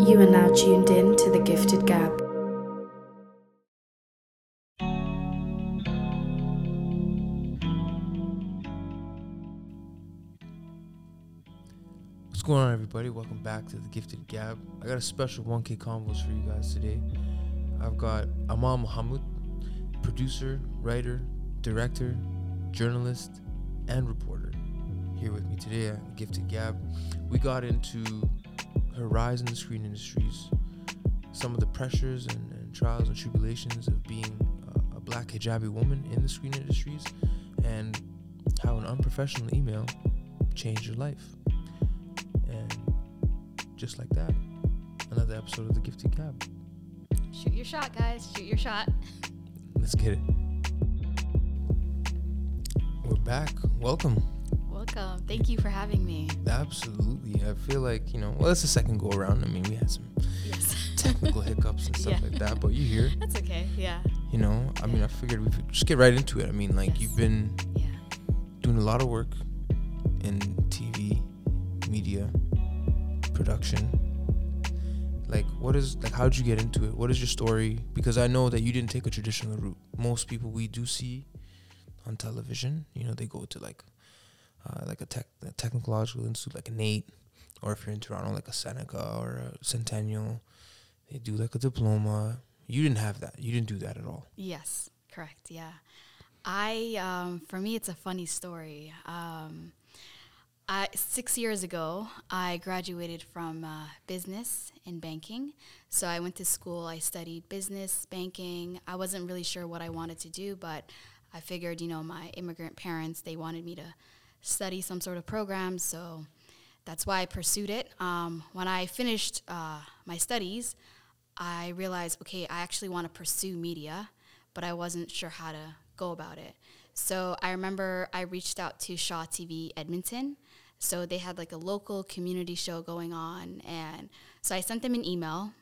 You are now tuned in to the Gifted Gab. What's going on, everybody? Welcome back to the Gifted Gab. I got a special 1K Convos for you guys today. I've got Amal Mohamud, producer, writer, director, journalist, and reporter, here with me today at Gifted Gab. We got into her rise in the screen industries, some of the pressures and, and trials and tribulations of being a, a black hijabi woman in the screen industries, and how an unprofessional email changed her life. And just like that, another episode of the Gifted Gab. Shoot your shot, guys. Shoot your shot. Let's get it. We're back. Welcome. Welcome. Thank you for having me. Absolutely. I feel like, you know, well, it's the second go around. I mean, we had some Yes. technical hiccups and stuff Yeah. like that, but you're here. That's okay. Yeah. You know, I mean, I figured we could just get right into it. I mean, like, Yes. you've been Yeah. doing a lot of work in TV, media, production. Like, what is, like, how'd you get into it? What is your story? Because I know that you didn't take a traditional route. Most people we do see on television, you know, they go to like, uh, like a, tech, a technological institute, like NAIT, or if you're in Toronto, like a Seneca or a Centennial, they do like a diploma. You didn't have that. You didn't do that at all. Yes. Correct. Yeah. I, um, for me, it's a funny story. Um, I, six years ago, I graduated from uh, business and banking. So I went to school. I studied business, banking. I wasn't really sure what I wanted to do, but I figured, you know, my immigrant parents, they wanted me to study some sort of program. So that's why I pursued it. Um, when I finished uh, my studies, I realized, okay, I actually want to pursue media, but I wasn't sure how to go about it. So I remember I reached out to Shaw TV Edmonton. So they had like a local community show going on. And so I sent them an email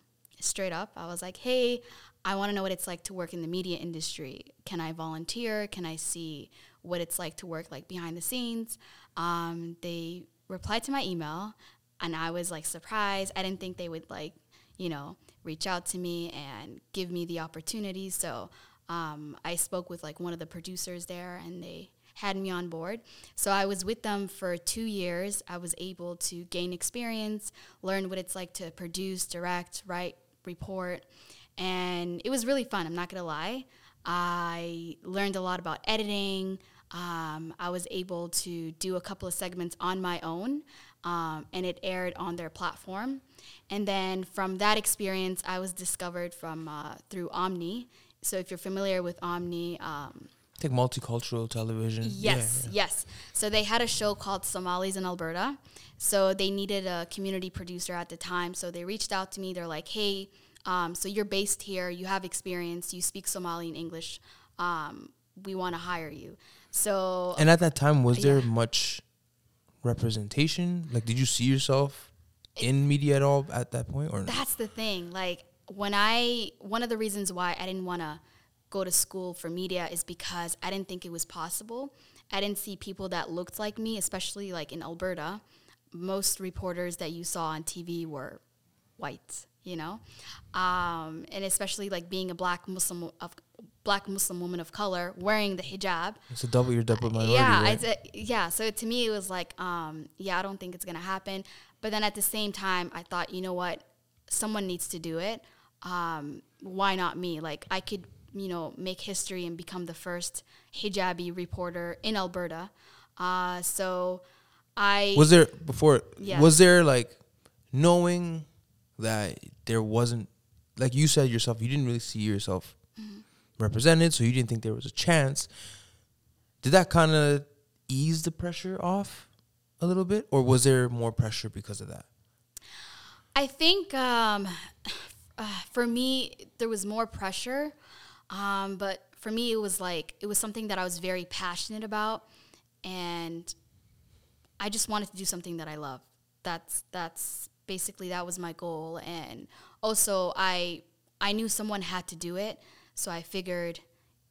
straight up. I was like, hey, I want to know what it's like to work in the media industry. Can I volunteer? Can I see what it's like to work like behind the scenes? Um, they replied to my email and I was like surprised. I didn't think they would like, you know, reach out to me and give me the opportunity. So um, I spoke with like one of the producers there and they had me on board. So I was with them for two years. I was able to gain experience, learn what it's like to produce, direct, write, report. And it was really fun, I'm not gonna lie. I learned a lot about editing. Um, I was able to do a couple of segments on my own, um, and it aired on their platform. And then from that experience, I was discovered from uh, through Omni. So if you're familiar with Omni, um, Like multicultural television. Yeah, Yes, yeah. yes. So they had a show called Somalis in Alberta. So they needed a community producer at the time. So they reached out to me. They're like, hey, um, so you're based here, you have experience, you speak Somali and English. Um, we want to hire you. So And at that time, was there Yeah. much representation? Like, did you see yourself in media at all at that point, or That's the thing. Like when I one of the reasons why I didn't want to go to school for media is because I didn't think it was possible. I didn't see people that looked like me, especially like in Alberta. Most reporters that you saw on TV were white, you know, um, and especially like being a black Muslim of black Muslim woman of color wearing the hijab. it's a double your double minority? Yeah, right? a, yeah. So to me, it was like, um, yeah, I don't think it's gonna happen. But then at the same time, I thought, you know what, someone needs to do it. Um, why not me? Like I could, you know, make history and become the first hijabi reporter in Alberta. Uh, so I was there before? Yeah. Was there like knowing that there wasn't like you said yourself, you didn't really see yourself Mm-hmm. represented, so you didn't think there was a chance. Did that kind of ease the pressure off a little bit, or was there more pressure because of that? I think um, uh, for me, there was more pressure, um, but for me, it was like it was something that I was very passionate about, and I just wanted to do something that I love. That's that's basically that was my goal, and also I I knew someone had to do it, so I figured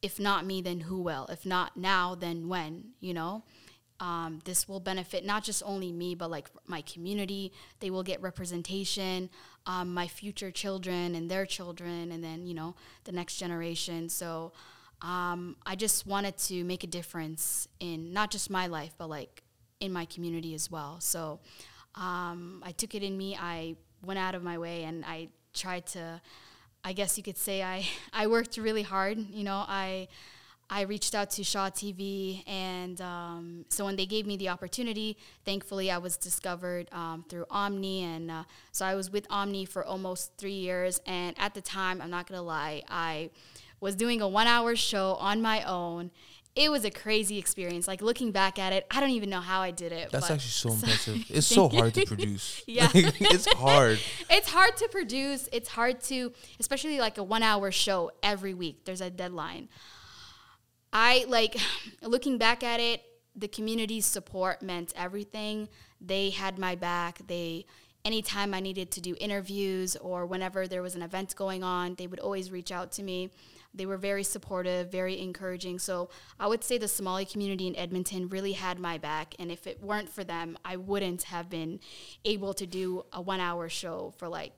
if not me, then who will? If not now, then when? You know. um, this will benefit not just only me, but like my community. They will get representation, um, my future children and their children, and then, you know, the next generation. So um, I just wanted to make a difference in not just my life, but like in my community as well. So um, I took it in me. I went out of my way and I tried to, I guess you could say, I, I worked really hard. You know, I I reached out to Shaw TV, and um, so when they gave me the opportunity, thankfully I was discovered um, through Omni, and uh, so I was with Omni for almost three years. And at the time, I'm not gonna lie, I was doing a one-hour show on my own. It was a crazy experience. Like looking back at it, I don't even know how I did it. That's actually so impressive. It's so hard to produce. Yeah. Like, it's hard. it's hard to produce. It's hard to, especially like a one hour show every week. There's a deadline. I like looking back at it, the community's support meant everything. They had my back. They, anytime I needed to do interviews or whenever there was an event going on, they would always reach out to me. They were very supportive, very encouraging. So I would say the Somali community in Edmonton really had my back. And if it weren't for them, I wouldn't have been able to do a one hour show for like,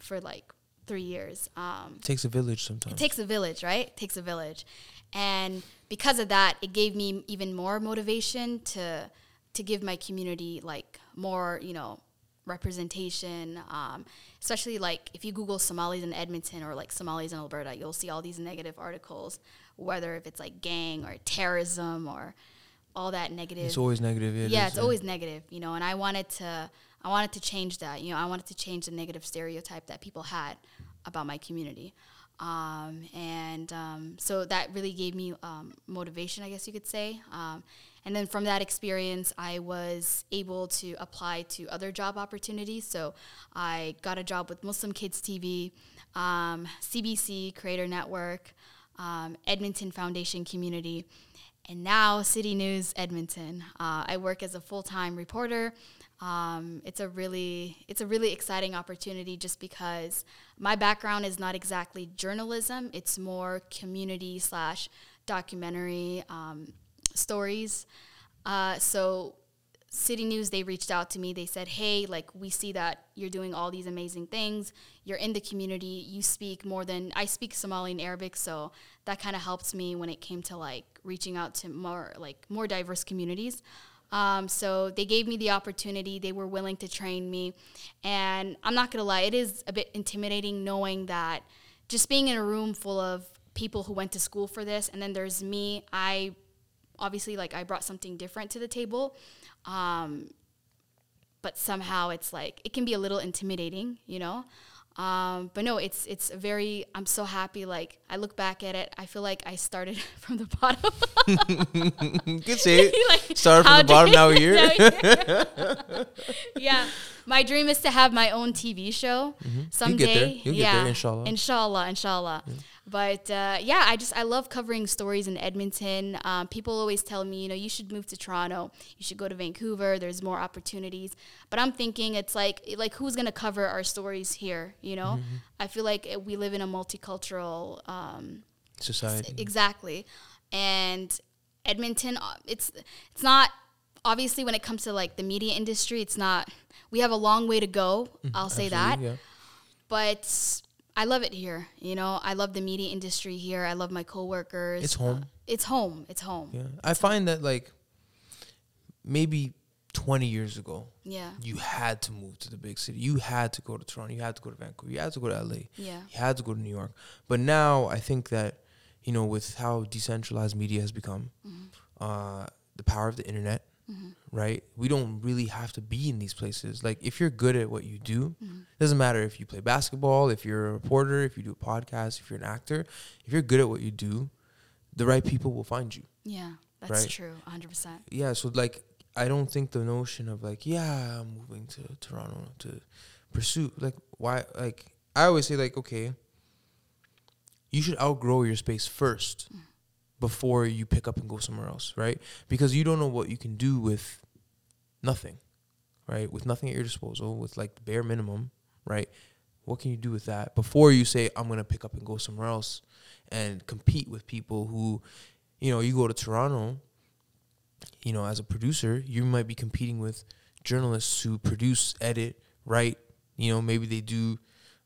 for like three years. Um, It takes a village sometimes. it takes a village, right? It takes a village. And because of that, it gave me even more motivation to to give my community like more, you know, representation. Um, especially like if you Google Somalis in Edmonton or like Somalis in Alberta, you'll see all these negative articles, whether if it's like gang or terrorism or all that negative it's always negative. Yeah, yeah, it's always negative, you know. And I wanted to, I wanted to change that. You know, I wanted to change the negative stereotype that people had about my community, um, and um, so that really gave me um, motivation, I guess you could say. And then from that experience, I was able to apply to other job opportunities. So I got a job with Muslim Kids TV, um, CBC Creator Network, um, Edmonton Foundation Community and now City News Edmonton. Uh, I work as a full time reporter. Um, it's a really it's a really exciting opportunity just because my background is not exactly journalism. It's more community slash documentary um, stories. Uh, so City News, they reached out to me. They said, "Hey, like we see that you're doing all these amazing things. You're in the community. You speak more than I speak Somali and Arabic, so that kind of helped me when it came to like reaching out to more like more diverse communities." Um, so they gave me the opportunity. They were willing to train me, and I'm not gonna lie, it is a bit intimidating knowing that just being in a room full of people who went to school for this, and then there's me. I obviously like I brought something different to the table. Um, but somehow it's like it can be a little intimidating, you know. Um, but no, it's it's a very. I'm so happy. Like I look back at it, I feel like I started from the bottom. Good it. Like, Started from the bottom, now here. yeah, my dream is to have my own TV show someday. Mm-hmm. get yeah, there, inshallah. Inshallah, inshallah. But uh, yeah, I just I love covering stories in Edmonton. Um, people always tell me, you know, you should move to Toronto. You should go to Vancouver. There's more opportunities. But I'm thinking it's like like who's gonna cover our stories here? You know, Mm-hmm. I feel like uh, we live in a multicultural. Um, Society. Exactly. And Edmonton, uh, it's it's not obviously when it comes to like the media industry, it's not. We have a long way to go. I'll say that, Mm-hmm. Yeah. but I love it here. You know, I love the media industry here. I love my coworkers. It's home. Uh, it's home. It's home. Yeah, I find that like maybe 20 years ago, Yeah. you had to move to the big city. You had to go to Toronto. You had to go to Vancouver. You had to go to LA. Yeah. You had to go to New York. But now I think that, you know, with how decentralized media has become, Mm-hmm. uh, the power of the internet, right? We don't really have to be in these places. Like, if you're good at what you do, Mm-hmm. doesn't matter if you play basketball, if you're a reporter, if you do a podcast, if you're an actor, if you're good at what you do, the right people will find you. Yeah. That's Right. true. 100%. Yeah, so like I don't think the notion of like, yeah, I'm moving to Toronto to pursue like why like I always say like, okay, you should outgrow your space first before you pick up and go somewhere else, right? Because you don't know what you can do with nothing. Right? With nothing at your disposal, with like the bare minimum, right? What can you do with that before you say I'm gonna pick up and go somewhere else and compete with people who, you know, you go to Toronto you know, as a producer, you might be competing with journalists who produce, edit, write. You know, maybe they do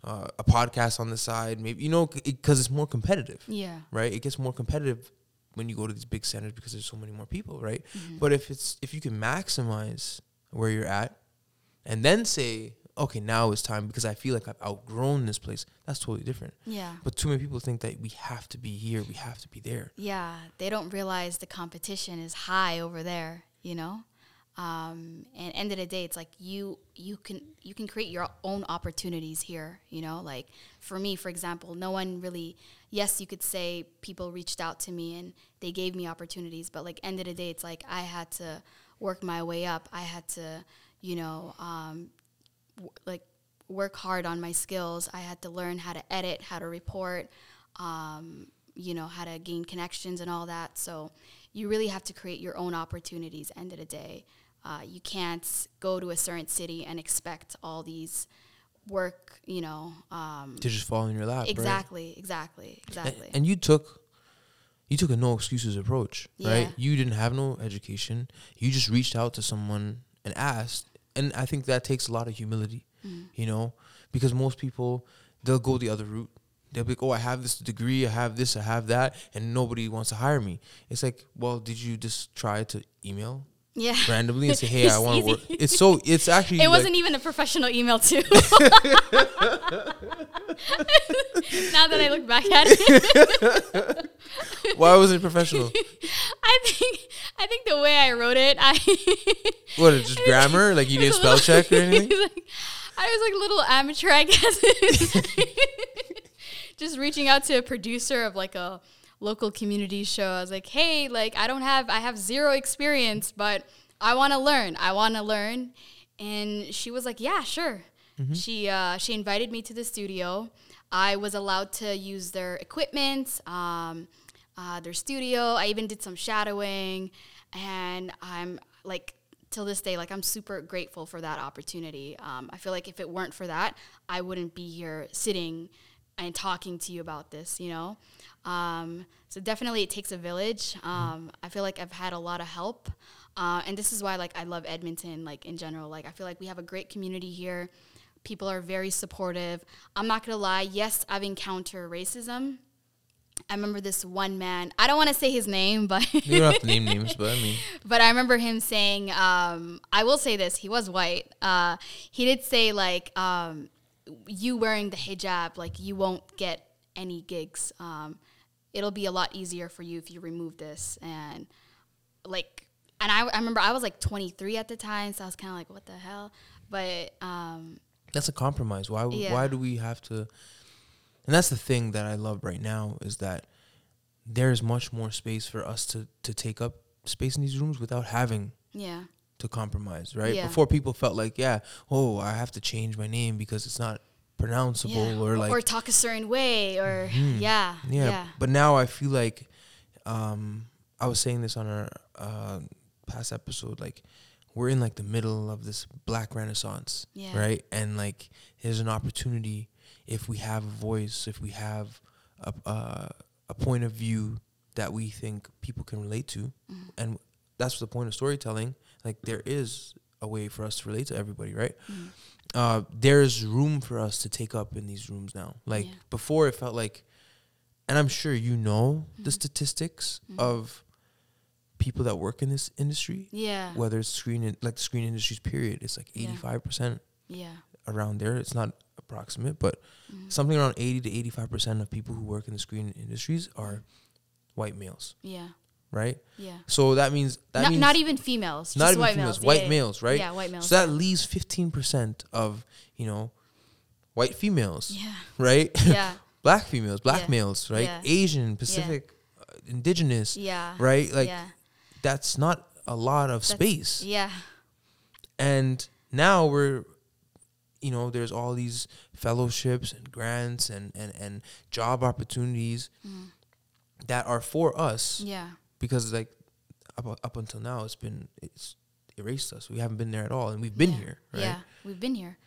uh, a podcast on the side. Maybe you know, because it's more competitive, Yeah. right? It gets more competitive when you go to these big centers because there's so many more people, right? Mhm. But if it's if you can maximize where you're at, and then say, okay, now it's time because I feel like I've outgrown this place. That's totally different. Yeah. But too many people think that we have to be here, we have to be there. Yeah, they don't realize the competition is high over there, you know. Um, and end of the day, it's like you you can you can create your own opportunities here, you know. Like for me, for example, no one really. Yes, you could say people reached out to me and they gave me opportunities, but like end of the day, it's like I had to work my way up. I had to, you know, um, w- like work hard on my skills. I had to learn how to edit, how to report, um, you know, how to gain connections and all that. So you really have to create your own opportunities. End of the day, uh, you can't go to a certain city and expect all these work. You know, um, To just fall in your lap, right? exactly, exactly, A- exactly. And, you took you took a no excuses approach, right? You didn't have no education. You just reached out to someone and asked. And I think that takes a lot of humility, Mm. you know, because most people they'll go the other route. They'll be like, "Oh, I have this degree, I have this, I have that, and nobody wants to hire me." It's like, well, did you just try to email yeah. randomly and say, "Hey, I want to work"? It's so it's actually It like- wasn't even a professional email too. now that I look back at it, why was it professional? I think I think the way I wrote it, I what? It's just grammar? Like you didn't a spell check or anything? like- I was like a little amateur, I guess. Just reaching out to a producer of like a local community show. I was like, hey, like I don't have, I have zero experience, but I want to learn. I want to learn. And she was like, yeah, sure. She uh, she invited me to the studio. I was allowed to use their equipment, um, uh, their studio. I even did some shadowing, and I'm like till this day, like I'm super grateful for that opportunity. Um, I feel like if it weren't for that, I wouldn't be here sitting and talking to you about this. You know, um, so definitely it takes a village. Um, I feel like I've had a lot of help, uh, and this is why like I love Edmonton. Like in general, like I feel like we have a great community here. People are very supportive. I'm not gonna lie. Yes, I've encountered racism. I remember this one man. I don't want to say his name, but You don't have to name names, but I mean, but I remember him saying, um, I will say this, he was white. Uh, he did say, like, um, you wearing the hijab, like, you won't get any gigs. Um, it'll be a lot easier for you if you remove this. And, like, and I, I remember I was like 23 at the time, so I was kind of like, what the hell? But, um, that's a compromise. Why? Yeah. Why do we have to? And that's the thing that I love right now is that there's much more space for us to to take up space in these rooms without having yeah, to compromise. Right? Yeah. Before people felt like, yeah, oh, I have to change my name because it's not pronounceable yeah. or like or talk a certain way, or, Mhm. yeah, yeah. yeah, But now I feel like um, I was saying this on our uh, past episode, like we're in like the middle of this black renaissance, Yeah. right? And like there's an opportunity if we have a voice, if we have a uh, a point of view that we think people can relate to, Mhm. and that's the point of storytelling. Like there is a way for us to relate to everybody, right? Mhm. uh, there's room for us to take up in these rooms now. Like Yeah. before, it felt like, and I'm sure you know the Mhm. statistics Mhm. of people that work in this industry, yeah, whether it's screen in, like the screen industries. Period. It's like 85 percent yeah, around there. It's not approximate, but Mhm. something around 80 to 85 percent of people who work in the screen industries are white males, yeah, right? yeah. So that means that not, means not even females. not just even white females, males. white yeah, males, right? Yeah, white males. So that leaves 15 percent of you know white females, yeah, right? yeah, black females, black Yeah. males, right? Yeah. Asian, Pacific, uh, indigenous, yeah. right? Like that's not a lot of That's- space. yeah, And now we're you know, there's all these fellowships and grants and and and job opportunities Mhm. that are for us yeah, because like up up until now it's been it's erased us. We haven't been there at all and we've been yeah. here, right? Yeah, we've been here.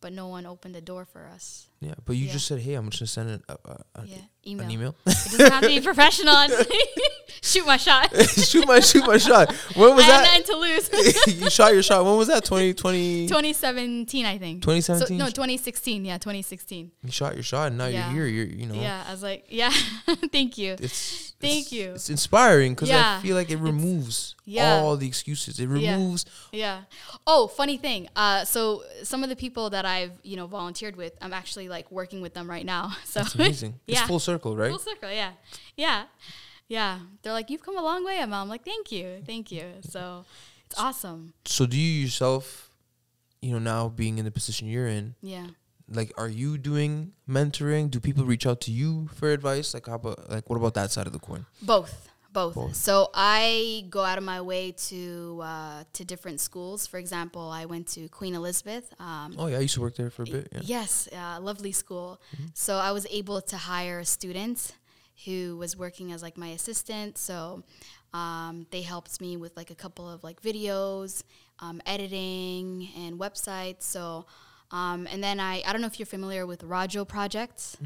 but no one opened the door for us. Yeah, but you Yeah. just said, "Hey, I'm just gonna send an, uh, uh, Yeah, an email. email." It doesn't have to be professional. Shoot my shot. shoot my shoot my shot. When was I that? nothing to lose. you shot your shot. When was that? 2020? 2017, I think. 2017? So, no, 2016. Yeah, 2016. You shot your shot, and now Yeah. you're here. You're you know. Yeah, I was like, yeah, thank you. It's Thank it's- you. It's inspiring because. I feel like it removes all the excuses. It Yeah. removes. Yeah. Oh, funny thing. Uh, so some of the people that I've you know volunteered with, I'm actually like working with them right now. So It's amazing. It's full circle, right? Full circle. Yeah. Yeah. Yeah. They're like, you've come a long way, Emma. I'm like, thank you, thank you. So it's awesome. So do you yourself, you know, now being in the position you're in, Yeah. like, are you doing mentoring? Do people reach out to you for advice? Like, how about like what about that side of the coin? Both. Both. Both. So I go out of my way to uh, to different schools. For example, I went to Queen Elizabeth. Um, Oh yeah, I used to work there for a bit. Yeah. Yes, uh, lovely school. So I was able to hire a student who was working as like my assistant. So um, they helped me with like a couple of like videos, um, editing, and websites. So um, and then I I don't know if you're familiar with Rajo Project.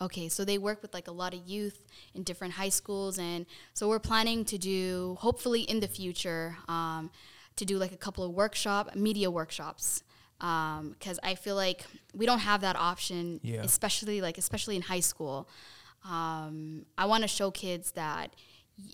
Okay, so they work with like a lot of youth in different high schools, and so we're planning to do hopefully in the future um, to do like a couple of workshop media workshops because I feel like we don't have that option, Yeah. especially like especially in high school. Um, I want to show kids that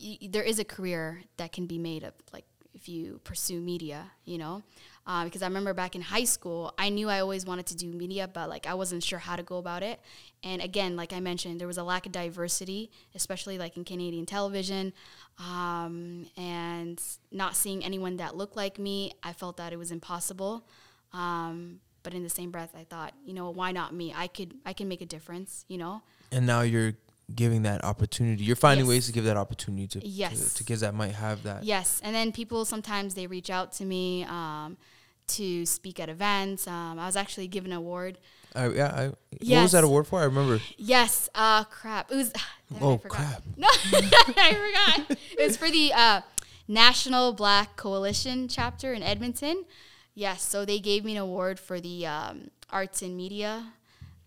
y- there is a career that can be made of like if you pursue media, you know. Uh, because I remember back in high school, I knew I always wanted to do media, but like I wasn't sure how to go about it. And again, like I mentioned, there was a lack of diversity, especially like in Canadian television, um, and not seeing anyone that looked like me. I felt that it was impossible. Um, but in the same breath, I thought, you know, why not me? I could, I can make a difference. You know. And now you're giving that opportunity. You're finding Yes. ways to give that opportunity to, Yes. to to kids that might have that. Yes, and then people sometimes they reach out to me um, to speak at events. Um, I was actually given an award. I, yeah. I, What was that award for? I remember. Yes, uh, crap. It was. damn it, I Oh crap! No, I forgot. It was for the uh, National Black Coalition chapter in Edmonton. Yes, so they gave me an award for the um, arts and media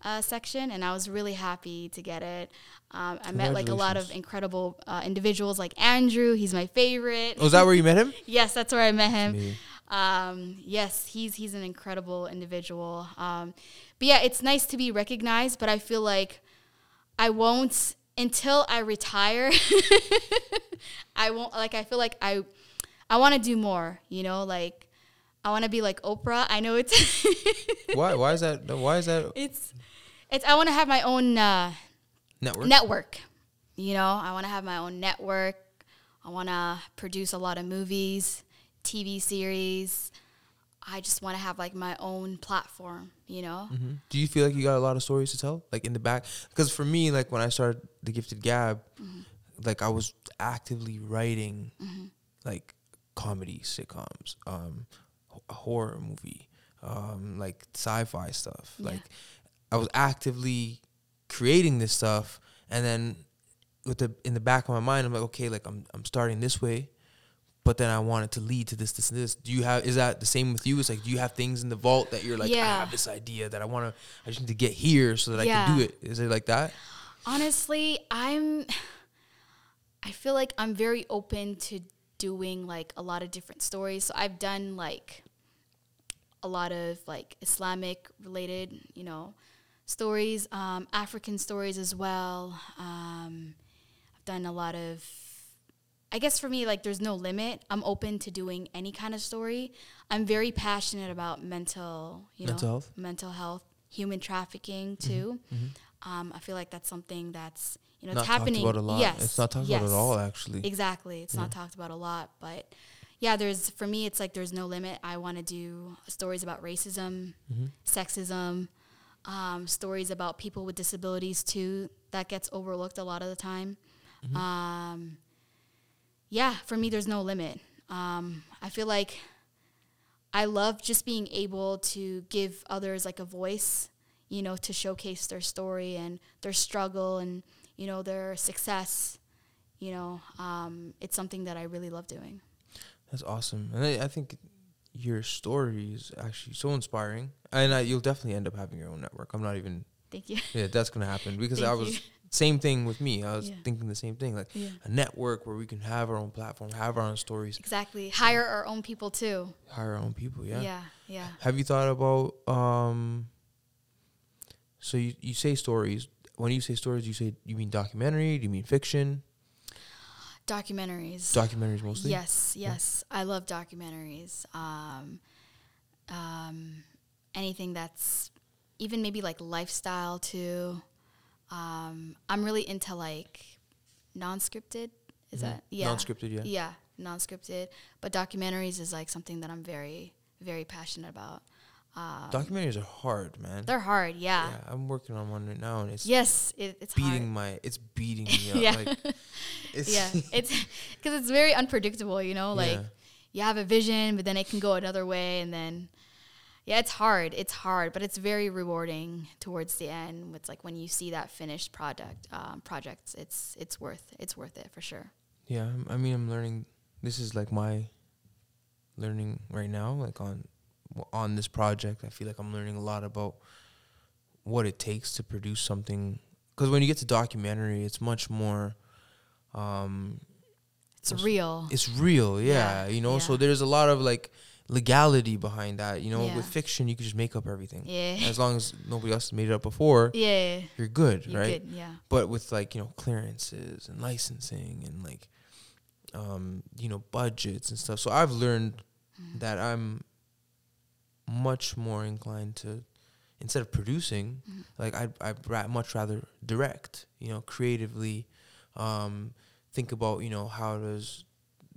uh, section, and I was really happy to get it. Um, I met like a lot of incredible uh, individuals, like Andrew. He's my favorite. Was that where you met him? Yes, that's where I met him. Um, yes, he's he's an incredible individual. Um, but yeah, it's nice to be recognized. But I feel like I won't until I retire. I won't like. I feel like I I want to do more. You know, like I want to be like Oprah. I know it's Why? Why is that? Why is that it's it's. I want to have my own. Uh, network? network. You know, I want to have my own network. I want to produce a lot of movies, TV series. I just want to have like my own platform, you know? Mhm. Do you feel like you got a lot of stories to tell, like in the back? Because for me, like when I started the Gifted Gab, Mm-hmm. like I was actively writing, like comedy sitcoms, um, a horror movie, um, like sci-fi stuff. Yeah. Like I was actively creating this stuff, and then with the in the back of my mind, I'm like, okay, like I'm I'm starting this way. But then I want it to lead to this, this, and this. Do you have? Is that the same with you? It's like, do you have things in the vault that you're like, I have this idea that I want to, I just need to get here so that I can do it. Is it like that? Honestly, I'm I feel like I'm very open to doing like a lot of different stories. So I've done like a lot of like Islamic related, you know, stories, um, African stories as well. Um, I've done a lot of I guess for me, like, there's no limit. I'm open to doing any kind of story. I'm very passionate about mental, you Mental know, health? mental health, human trafficking too. Um, I feel like that's something that's you know not it's happening. talked about a lot. Yes, It's not talked yes. about at all, actually. Exactly, it's not talked about a lot, but yeah, there's for me, it's like there's no limit. I want to do stories about racism, Mm-hmm. sexism, um, stories about people with disabilities too. That gets overlooked a lot of the time. Mm-hmm. Um, yeah, for me, there's no limit. Um, I feel like I love just being able to give others like a voice, you know, to showcase their story and their struggle and you know their success. You know, um, it's something that I really love doing. That's awesome, and I, I think your story is actually so inspiring. and uh, you'll definitely end up having your own network. I'm not even. Thank you. Yeah, that's gonna happen because I was you. same thing with me. I was Yeah. thinking the same thing, like Yeah. a network where we can have our own platform, have our own stories, Exactly. Hire our own people too. hire our own people. Yeah. Yeah. Yeah. Have you thought about um? So you you say stories. When you say stories, you say you mean documentary? Do you mean fiction? Documentaries. Documentaries mostly. Yes, yes. I love documentaries. Um, um, anything that's even maybe like lifestyle too. Um, I'm really into like non-scripted. Is Mhm. that yeah? Non-scripted, yeah. Yeah, non-scripted. But documentaries is like something that I'm very, very passionate about. Um, Documentaries are hard, man. they're hard. Yeah. yeah, I'm working on one right now, and it's Yes, it, it's beating hard. my. It's beating me up. Yeah. Like, it's yeah, it's because it's very unpredictable. You know, like Yeah. you have a vision, but then it can go another way, and then yeah, it's hard. It's hard, but it's very rewarding towards the end. It's like when you see that finished product, um, projects. It's it's worth it's worth it for sure. Yeah, I mean, I'm learning. This is like my learning right now, like on on this project. I feel like I'm learning a lot about what it takes to produce something. Because when you get to documentary, it's much more. Um, It's What's- real. it's real, yeah. Yeah, you know, so there's a lot of like legality behind that. You know, Yeah. with fiction, you can just make up everything. yeah, As long as nobody else has made it up before, yeah. you're good, You right? could, yeah, but with like you know clearances and licensing and like um you know budgets and stuff so i've learned Mm-hmm. that i'm much more inclined to instead of producing Mm-hmm. like i'd, I'd ra- much rather direct you know creatively um think about you know how does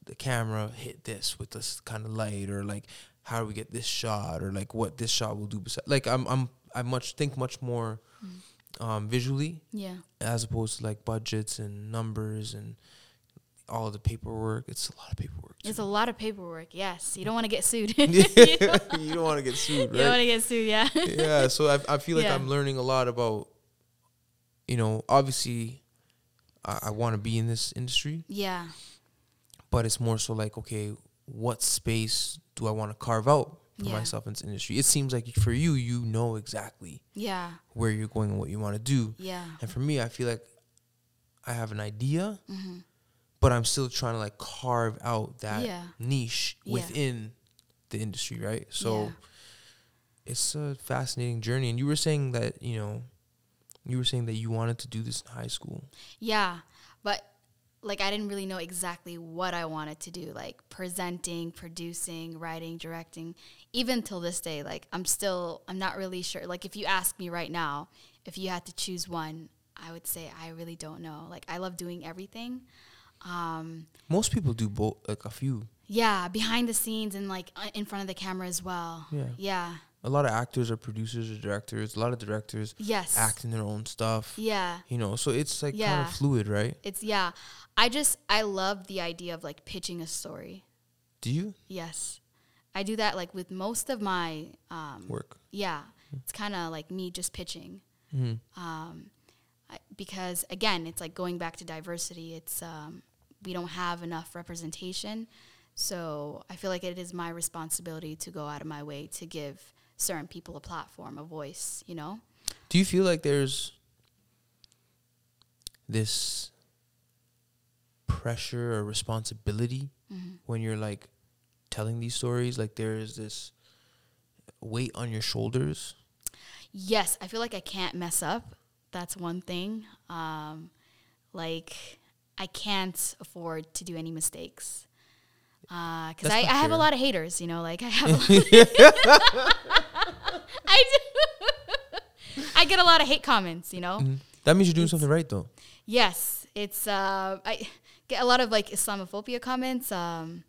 the camera hit this with this kind of light or like how do we get this shot or like what this shot will do beside like i'm i'm i much think much more Mm-hmm. um visually yeah. as opposed to like budgets and numbers and all the paperwork. It's a lot of paperwork. It's a lot of paperwork. Yes, you don't want to get sued. you don't, want to get sued, you don't want to get sued. Yeah. yeah. So I, I feel like Yeah. I'm learning a lot about, you know, obviously, I, I want to be in this industry, yeah. but it's more so like, okay, what space do I want to carve out for Yeah. myself in this industry? It seems like for you, you know exactly Yeah. where you're going and what you want to do. Yeah. And for me, I feel like I have an idea, Mm-hmm. But I'm still trying to like carve out that Yeah. niche Yeah. within the industry, right? So Yeah. it's a fascinating journey. And you were saying that, you know, you were saying that you wanted to do this in high school. Yeah, but like I didn't really know exactly what I wanted to do, like presenting, producing, writing, directing. Even till this day, like I'm still I'm not really sure. Like if you ask me right now, if you had to choose one, I would say I really don't know. Like I love doing everything. Um, Most people do both, like a few. yeah, behind the scenes and like uh, in front of the camera as well. Yeah. Yeah. A lot of actors are producers or directors. A lot of directors Yes. act in their own stuff. Yeah. You know, so it's like kind of fluid, right? It's yeah. I just I love the idea of like pitching a story. Do you Yes. I do that like with most of my um work? yeah. It's kind of like me just pitching. hmm Um I, because again, it's like going back to diversity. It's um we don't have enough representation. So, I feel like it is my responsibility to go out of my way to give certain people a platform, a voice, you know? Do you feel like there's this pressure or responsibility when you're like telling these stories? Like there's this weight on your shoulders. Yes, I feel like I can't mess up. That's one thing. Um, like I can't afford to do any mistakes because That's I, I have a lot of haters. You know, like I have. A lot I do. I get a lot of hate comments. You know. That means you're doing something right, though. Yes, it's uh, I get a lot of like Islamophobia comments. Um,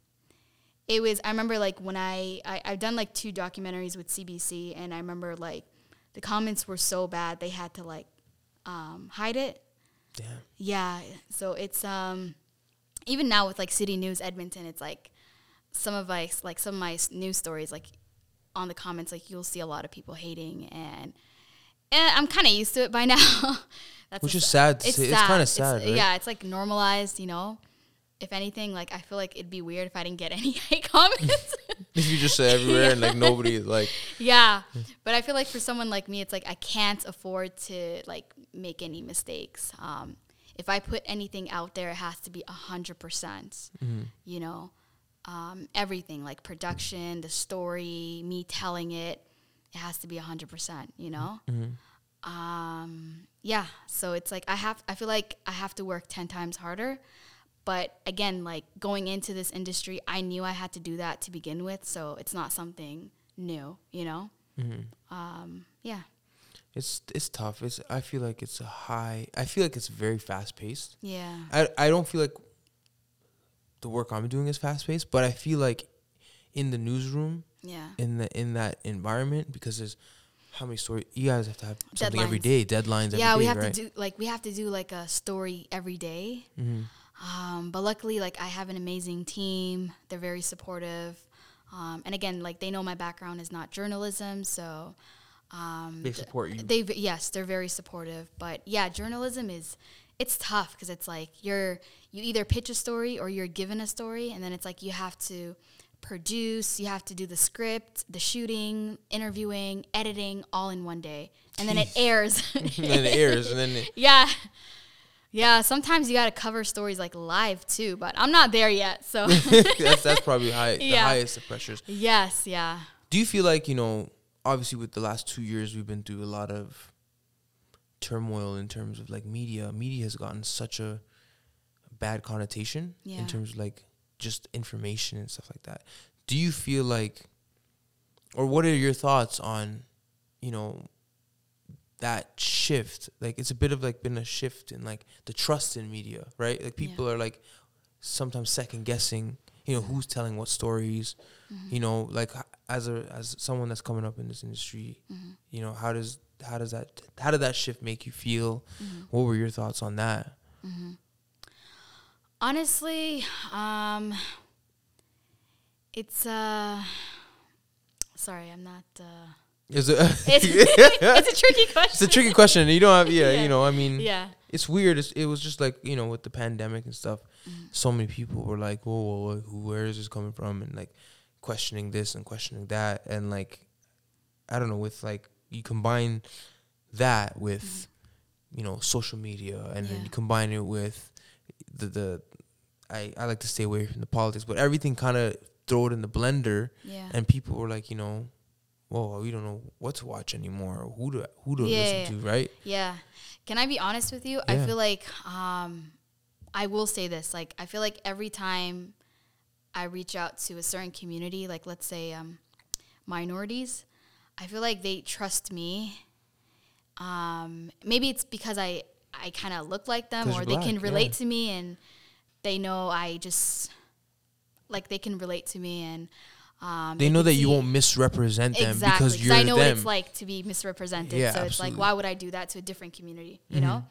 it was I remember like when I, I I've done like two documentaries with CBC, and I remember like the comments were so bad they had to like um, hide it. Damn. Yeah, so it's um, even now with like City News Edmonton, it's like some of my like some of my news stories like on the comments like you'll see a lot of people hating and. And I'm kind of used to it by now. That's Which is sad to say. It's kinda sad, right? Yeah, it's like normalized, you know. if anything, like I feel like it'd be weird if I didn't get any hate comments. If you just say everywhere and like nobody is like, yeah, but I feel like for someone like me, it's like I can't afford to like make any mistakes. Um, if I put anything out there, it has to be a hundred percent. You know, um, everything like production, the story, me telling it, it has to be a hundred percent. You know. Um, yeah, so it's like I have. I feel like I have to work ten times harder. But again, like going into this industry, I knew I had to do that to begin with, so it's not something new, you know. Um, yeah, it's it's tough. It's I feel like it's a high. I feel like it's very fast paced. yeah, I I don't feel like the work I'm doing is fast paced, but I feel like in the newsroom, yeah, in the in that environment, because there's how many stories you guys have to have something every day, deadlines every day, yeah. We have right? to do like we have to do like a story every day. mm-hmm. Um, but luckily, like I have an amazing team. They're very supportive, um, and again, like they know my background is not journalism, so um, They support you. They yes, they're very supportive. But yeah, journalism is it's tough because it's like you're you either pitch a story or you're given a story, and then it's like you have to produce, you have to do the script, the shooting, interviewing, editing, all in one day, and then it airs. and then it airs, and then it, yeah. Yeah, sometimes you got to cover stories like live too, but I'm not there yet. So, that's that's probably high, the highest of pressures. yes, yeah. Do you feel like you know? Obviously, with the last two years, we've been through a lot of turmoil in terms of like media. Media has gotten such a bad connotation Yeah. in terms of like just information and stuff like that. Do you feel like, or what are your thoughts on, you know, that shift? Like, it's a bit of like been a shift in like the trust in media, right? Like, Yeah. people are like sometimes second guessing, you know, who's telling what stories, you know, like as a as someone that's coming up in this industry, you know, how does how does that how did that shift make you feel? What were your thoughts on that? Honestly, um, it's uh, sorry, I'm not. Uh, Is it? it's, it's a tricky question. it's a tricky question. You don't have, yeah, Yeah. you know, I mean, Yeah, it's weird. It's, it was just like you know, with the pandemic and stuff, Mm-hmm. so many people were like, "Whoa, whoa, whoa who, where is this coming from?" And like questioning this and questioning that, and like, I don't know, with like you combine that with, you know, social media, and then Mm-hmm. You combine it with the the. I, I like to stay away from the politics, but everything kind of throw it in the blender, yeah, and people were like, you know, whoa, we don't know what to watch anymore, or who to who to Yeah, listen yeah. to, right? yeah. Can I be honest with you? I feel like um, I will say this. Like, I feel like every time I reach out to a certain community, like let's say um, minorities, I feel like they trust me. Um, maybe it's because I I kind of look like them, or they can relate yeah. to me, and they know I just like they can relate to me, and um, They know that you won't misrepresent them exactly because 'cause you're I know them. what it's like to be misrepresented. Yeah, so it's like. Mm-hmm, why would I do that to a different community? You know.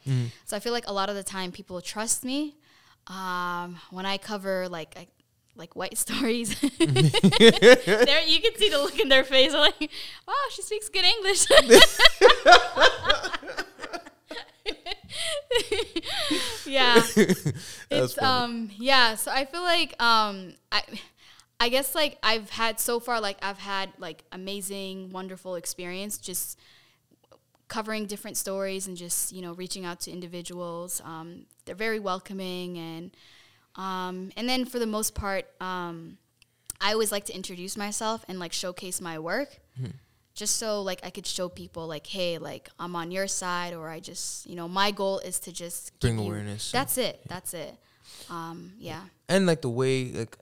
So I feel like a lot of the time people trust me um, when I cover like I, like white stories. there you can see the look in their face. I'm like, wow, she speaks good English. yeah it's funny. um yeah so i feel like um i i guess like i've had so far like i've had like amazing wonderful experience just covering different stories and just you know reaching out to individuals um they're very welcoming and um and then for the most part um i always like to introduce myself and like showcase my work just so like I could show people like, hey, like I'm on your side, or I just, you know, my goal is to just Bring give you- awareness. That's it. That's it. Um, yeah, and like the way like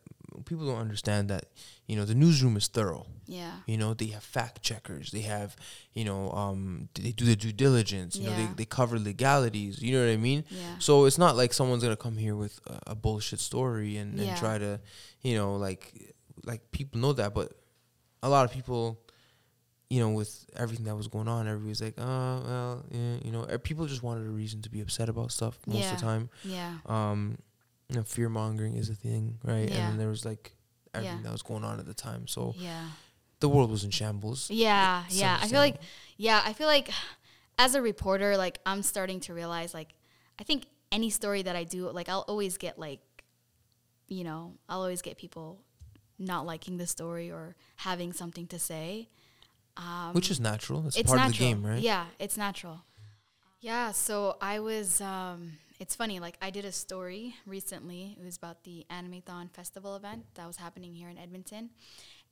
people don't understand that you know the newsroom is thorough. yeah, You know they have fact checkers. They have you know um they do the due diligence. You know Yeah. they they cover legalities. You know what I mean? yeah, So it's not like someone's gonna come here with a, a bullshit story and, and Yeah. try to, you know, like like people know that, but a lot of people, you know, with everything that was going on, everybody's like, oh well, yeah, you know, eh, people just wanted a reason to be upset about stuff most of the time. yeah, Um, you know, fear mongering is a thing, right? Yeah. And then there was like everything Yeah. that was going on at the time, so yeah, the world was in shambles. yeah, yeah. I feel like, yeah, I feel like as a reporter, like I'm starting to realize, like, I think any story that I do, like I'll always get like you know, I'll always get people not liking the story or having something to say. Um, Which is natural. It's, it's part natural. of the game, right? Yeah, it's natural. Yeah, so I was. Um, it's funny. Like I did a story recently. It was about the Animethon festival event that was happening here in Edmonton,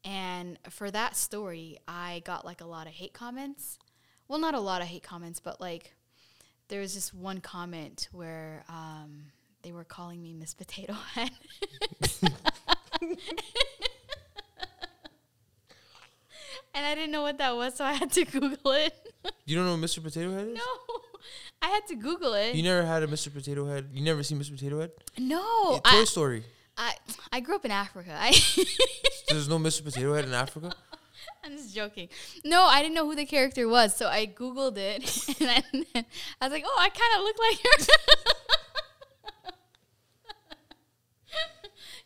and for that story, I got like a lot of hate comments. Well, not a lot of hate comments, but like there was just one comment where um, they were calling me Miss Potato Head. and I didn't know what that was, so I had to Google it. You don't know what Mr. Potato Head is? No, I had to Google it. You never had a Mr. Potato Head? You never seen Mr. Potato Head? no, Yeah, Toy I, Story. I I grew up in Africa. I There's no Mr. Potato Head in Africa? I'm just joking. No, I didn't know who the character was, so I googled it, and then I was like, "Oh, I kind of look like her,"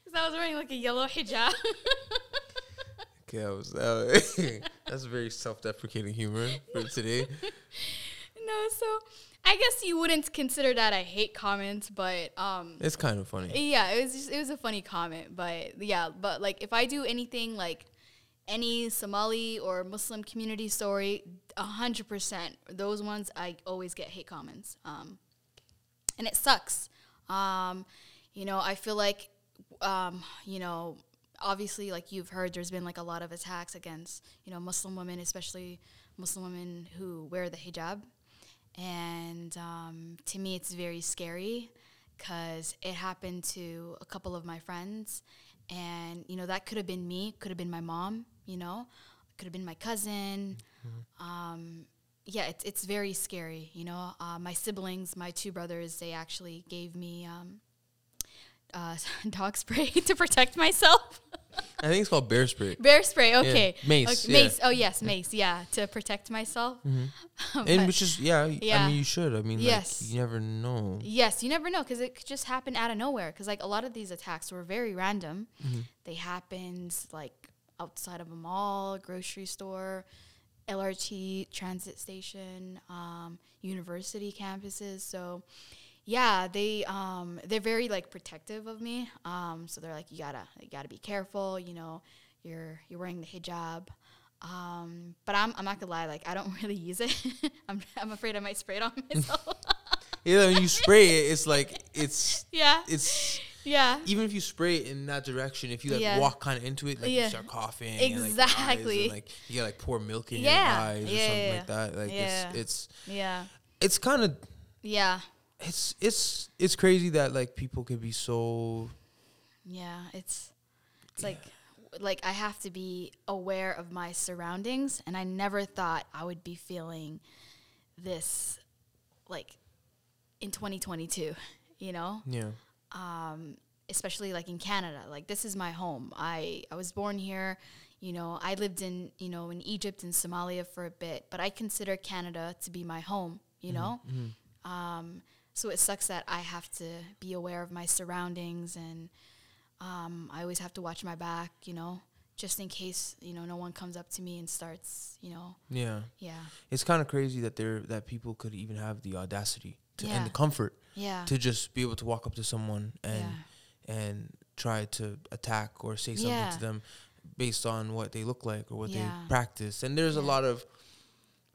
because I was wearing like a yellow hijab. Okay, I was, uh, that's very self-deprecating humor for today. No, so I guess you wouldn't consider that a hate comment, but um, It's kind of funny. Yeah, it was just it was a funny comment, but yeah, but like if I do anything like any Somali or Muslim community story, a hundred percent those ones I always get hate comments, um, and it sucks. Um, you know, I feel like um, you know, obviously, like you've heard, there's been like a lot of attacks against you know Muslim women, especially Muslim women who wear the hijab, and um, to me, it's very scary because it happened to a couple of my friends, and you know that could have been me, could have been my mom, you know, could have been my cousin. Um, yeah, it's it's very scary. You know, uh, my siblings, my two brothers, they actually gave me um, uh, dog spray to protect myself. I think it's called bear spray. Bear spray, okay. mace, Okay, yeah. Mace. Oh yes, mace. Yeah, to protect myself. and which is, yeah, yeah, I mean, you should. I mean, Yes. like, you never know. Yes, you never know because it could just happen out of nowhere. Because like a lot of these attacks were very random. They happened like outside of a mall, grocery store, LRT transit station, um, university campuses. So yeah, they um, they're very like protective of me. Um, so they're like, you gotta you gotta be careful. You know, you're you're wearing the hijab. Um, but I'm I'm not gonna lie, like I don't really use it. I'm I'm afraid I might spray it on myself. Yeah, when you spray it, it's like, it's, yeah. it's, Yeah. even if you spray it in that direction, if you like Yeah. walk kind of into it, like Yeah. you start coughing, like, Exactly. and, like you get like pour milk in Yeah. your eyes or something like that. Like it's it's Yeah. it's kind of Yeah. It's it's it's crazy that like people could be so Yeah. It's it's like like I have to be aware of my surroundings and I never thought I would be feeling this like in 2022, you know? yeah um, especially like in Canada. Like this is my home. I I was born here. You know, I lived in you know in Egypt and Somalia for a bit, but I consider Canada to be my home. You know, um, so it sucks that I have to be aware of my surroundings and um, I always have to watch my back. You know, just in case you know no one comes up to me and starts. You know, yeah. yeah, It's kind of crazy that there that people could even have the audacity to, Yeah. and the comfort yeah, to just be able to walk up to someone and yeah, and try to attack or say something Yeah. to them based on what they look like or what they practice. And there's a lot of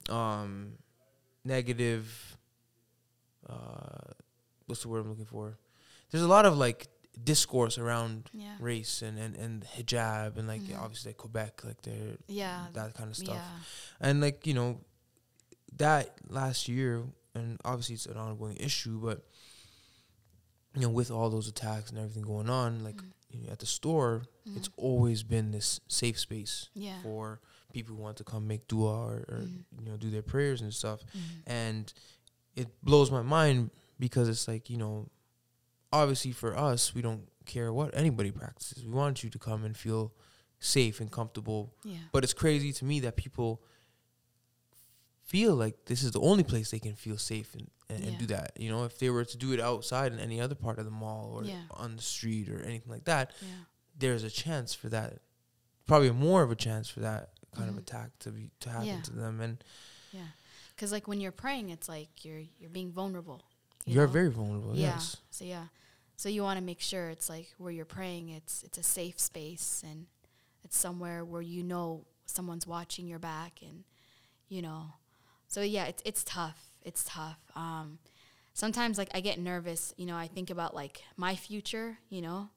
um, negative. Uh, what's the word I'm looking for? There's a lot of like discourse around yeah, race and, and, and hijab and like Mhm. obviously like Quebec, like they're yeah, that kind of stuff. yeah, And like, you know, that last year and obviously it's an ongoing issue, but you know, with all those attacks and everything going on, like Mhm. you know, at the store, it's Mhm. always been this safe space yeah, for people who want to come make dua or, or Mhm. you know, do their prayers and stuff. Mhm. And it blows my mind because it's like, you know, obviously for us, we don't care what anybody practices. We want you to come and feel safe and comfortable yeah, but it's crazy to me that people feel like this is the only place they can feel safe and, and, and do that. You know, if they were to do it outside in any other part of the mall or Yeah. on the street or anything like that, yeah. there's a chance for that. Probably more of a chance for that kind Mhm. of attack to be to happen Yeah. to them. And Yeah, because like when you're praying, it's like you're you're being vulnerable. you are very vulnerable. Yeah. Yes. So yeah, So you want to make sure it's like where you're praying, it's it's a safe space and it's somewhere where you know someone's watching your back and you know. So yeah, it's it's tough. It's tough. Um, sometimes like I get nervous. You know, I think about like my future. You know,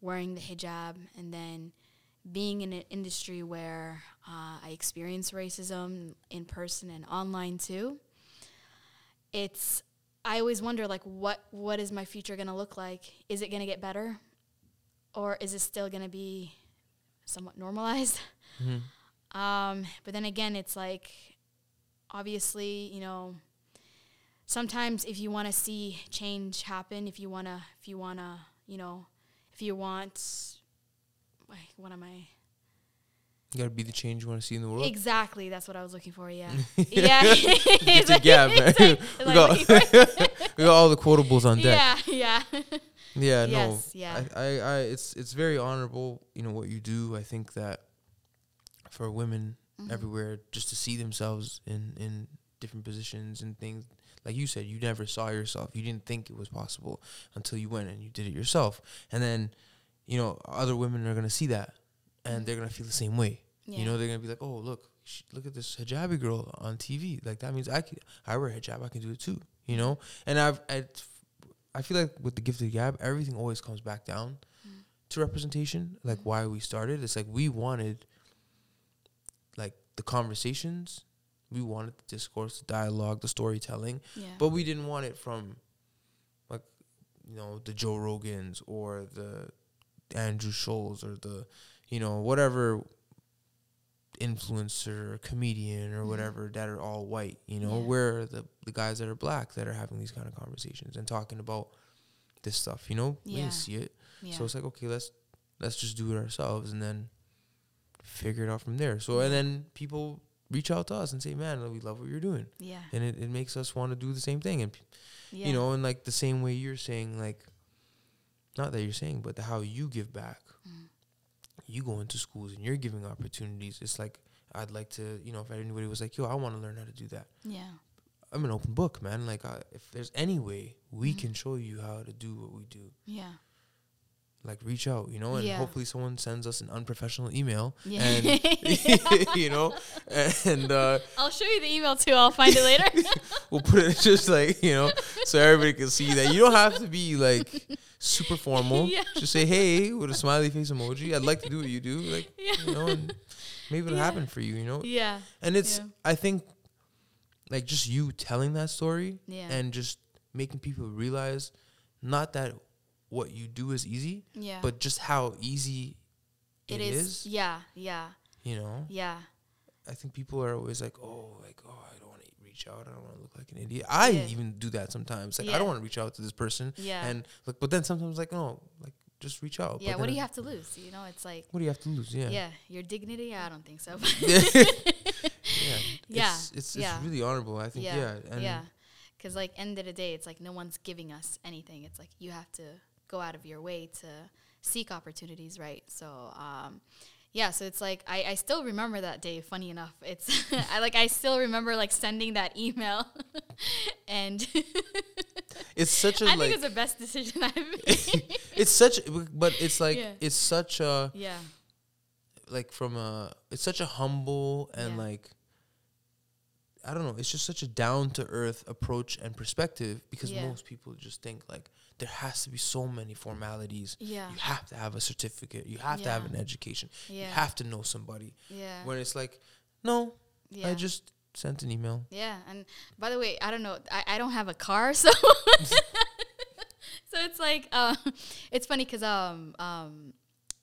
wearing the hijab and then being in an industry where uh, I experience racism in person and online too. It's I always wonder like what what is my future going to look like? Is it going to get better or is it still going to be somewhat normalized? Mm-hmm. Um, but then again, it's like obviously, you know, sometimes if you want to see change happen, if you want to if you want to, you know, if you want wait, what am I You gotta be the change you want to see in the world. Exactly, that's what I was looking for. Yeah, yeah. Get the gap, man. It's we, like got, we got all the quotables on deck. yeah, yeah, Yeah, Yes, no. yeah. I, I, I, it's it's very honorable, you know, what you do. I think that for women Mm-hmm. everywhere, just to see themselves in in different positions and things, like you said, you never saw yourself. You didn't think it was possible until you went and you did it yourself. And then, you know, other women are gonna see that, and they're gonna feel the same way. yeah. You know, they're gonna be like, "Oh, look, sh- look at this hijabi girl on TV. Like that means I can, I wear a hijab, I can do it too." You know, and I've, I, I feel like with the gift gifted gab, everything always comes back down Mm. to representation. Like why we started, it's like we wanted, like the conversations, we wanted the discourse, the dialogue, the storytelling, yeah. but we didn't want it from, like, you know, the Joe Rogans or the Andrew Schulz or the, you know, whatever influencer, comedian, or Mhm. whatever that are all white. You know, Yeah. we're the the guys that are black that are having these kind of conversations and talking about this stuff. You know, we didn't see it, yeah. so it's like okay, let's let's just do it ourselves and then figure it out from there. So and then people reach out to us and say, "Man, we love what you're doing," yeah, and it, it makes us want to do the same thing. And yeah. you know, and like the same way you're saying, like, not that you're saying, but the how you give back. Mm. You go into schools and you're giving opportunities. It's like I'd like to, you know, if anybody was like, "Yo, I want to learn how to do that," yeah, I'm an open book, man. Like, I, if there's any way we Mhm. can show you how to do what we do, yeah, like reach out, you know, and Yeah. hopefully someone sends us an unprofessional email, yeah. and you know, and uh, I'll show you the email too. I'll find it later. we'll put it just like you know, so everybody can see that you don't have to be like super formal. Yeah. Just say hey with a smiley face emoji. I'd like to do what you do, like yeah, you know, and maybe it'll happen for you, you know. yeah, And it's. I think like just you telling that story and just making people realize not that what you do is easy, yeah. but just how easy it it is. is. Yeah, yeah, You know, yeah, I think people are always like, oh, like oh, I don't want to reach out. I don't want to look like an idiot. I Yeah. even do that sometimes. Like I don't want to reach out to this person. yeah. And like, but then sometimes like, no, like just reach out. yeah, But what do you have to lose? You know, it's like What do you have to lose? Yeah. yeah, your dignity. Yeah, I don't think so. yeah. Yeah, It's it's, yeah. it's really honorable. I think. yeah, Yeah. Yeah. Because like end of the day, it's like no one's giving us anything. It's like you have to go out of your way to seek opportunities, right? So, um, yeah. So it's like I, I still remember that day. Funny enough, it's I like I still remember like sending that email, and It's such a I like. think it's the best decision I've made. it's such, but it's like Yeah. it's such a yeah, like from a it's such a humble and Yeah. like I don't know, it's just such a down to earth approach and perspective because Yeah. most people just think like there has to be so many formalities. yeah, You have to have a certificate. You have to have an education. Yeah. You have to know somebody. yeah, When it's like, no, yeah. I just sent an email. Yeah, and by the way, I don't know. I, I don't have a car, so so it's like uh, it's funny because um um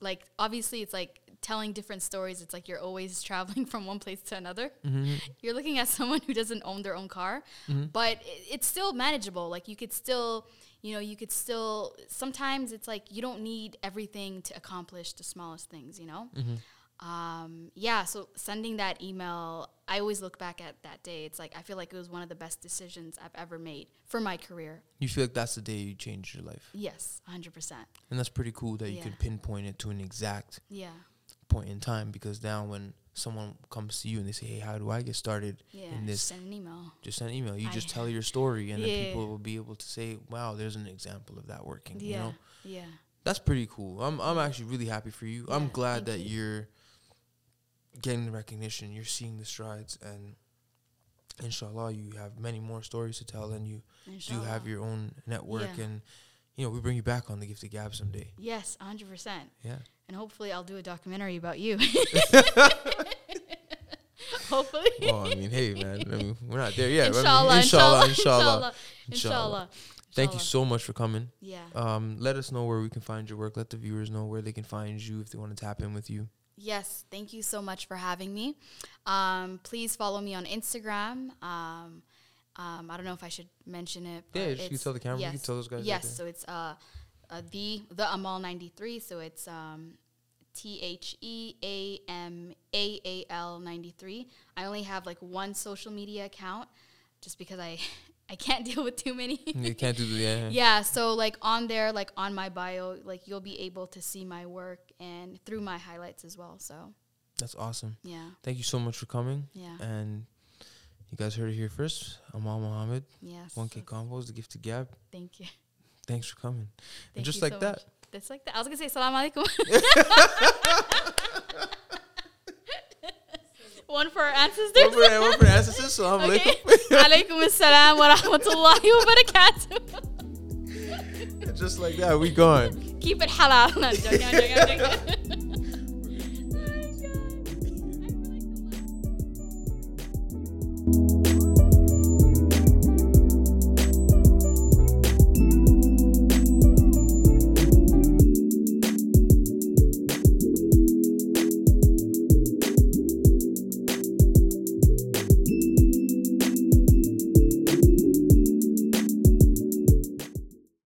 like obviously it's like telling different stories. It's like you're always traveling from one place to another. Mm-hmm. You're looking at someone who doesn't own their own car, Mhm. but it, it's still manageable. Like you could still. You know, you could still. Sometimes it's like you don't need everything to accomplish the smallest things. You know, Mm-hmm. um, yeah, so sending that email, I always look back at that day. It's like I feel like it was one of the best decisions I've ever made for my career. You feel like that's the day you changed your life. Yes, 100%. And that's pretty cool that you Yeah. can pinpoint it to an exact Yeah. Point in time because now when someone comes to you and they say, "Hey, how do I get started?" Yeah. in this- just send an email. Just send an email. You I- just tell your story, and then people will be able to say, "Wow, there's an example of that working." Yeah. You know, Yeah. that's pretty cool. I'm I'm actually really happy for you. I'm glad that you. you're getting the recognition. You're seeing the strides, and inshallah, you have many more stories to tell, and you do have your own network, Yeah. and you know we bring you back on the Gifted Gab someday. Yes, 100%. Yeah. And hopefully I'll do a documentary about you. hopefully. well, I mean, hey, man, I mean, we're not there yet. I mean, inshallah, inshallah, inshallah, inshallah, inshallah, Thank you so much for coming. Yeah. Um, let us know where we can find your work. Let the viewers know where they can find you if they want to tap in with you. Yes, thank you so much for having me. Um, please follow me on Instagram. Um, um, I don't know if I should mention it. Yeah, you can tell the camera. You can tell those guys. yes. there. so it's uh, uh, the the Amal ninety three. So it's um, T H E A M A A L ninety three. I only have like one social media account, just because I I can't deal with too many. you can't do the yeah. yeah so like on there like on my bio like you'll be able to see my work and through my highlights as well so That's awesome. yeah Thank you so much for coming. yeah And you guys heard it here first. Amal Mohamud, yes 1K Convos, the Gifted Gab. thank you Thanks for coming. Thank and just like so that, much. Just like that. I was gonna say salam alaikum. One for our ancestors. one for, one for ancestors. Salam Okay. alaikum. Alaikum assalam wa rahmatullahi wa barakatuh. just like that, we gone. Keep it halal. No, I'm joking, I'm joking, I'm joking.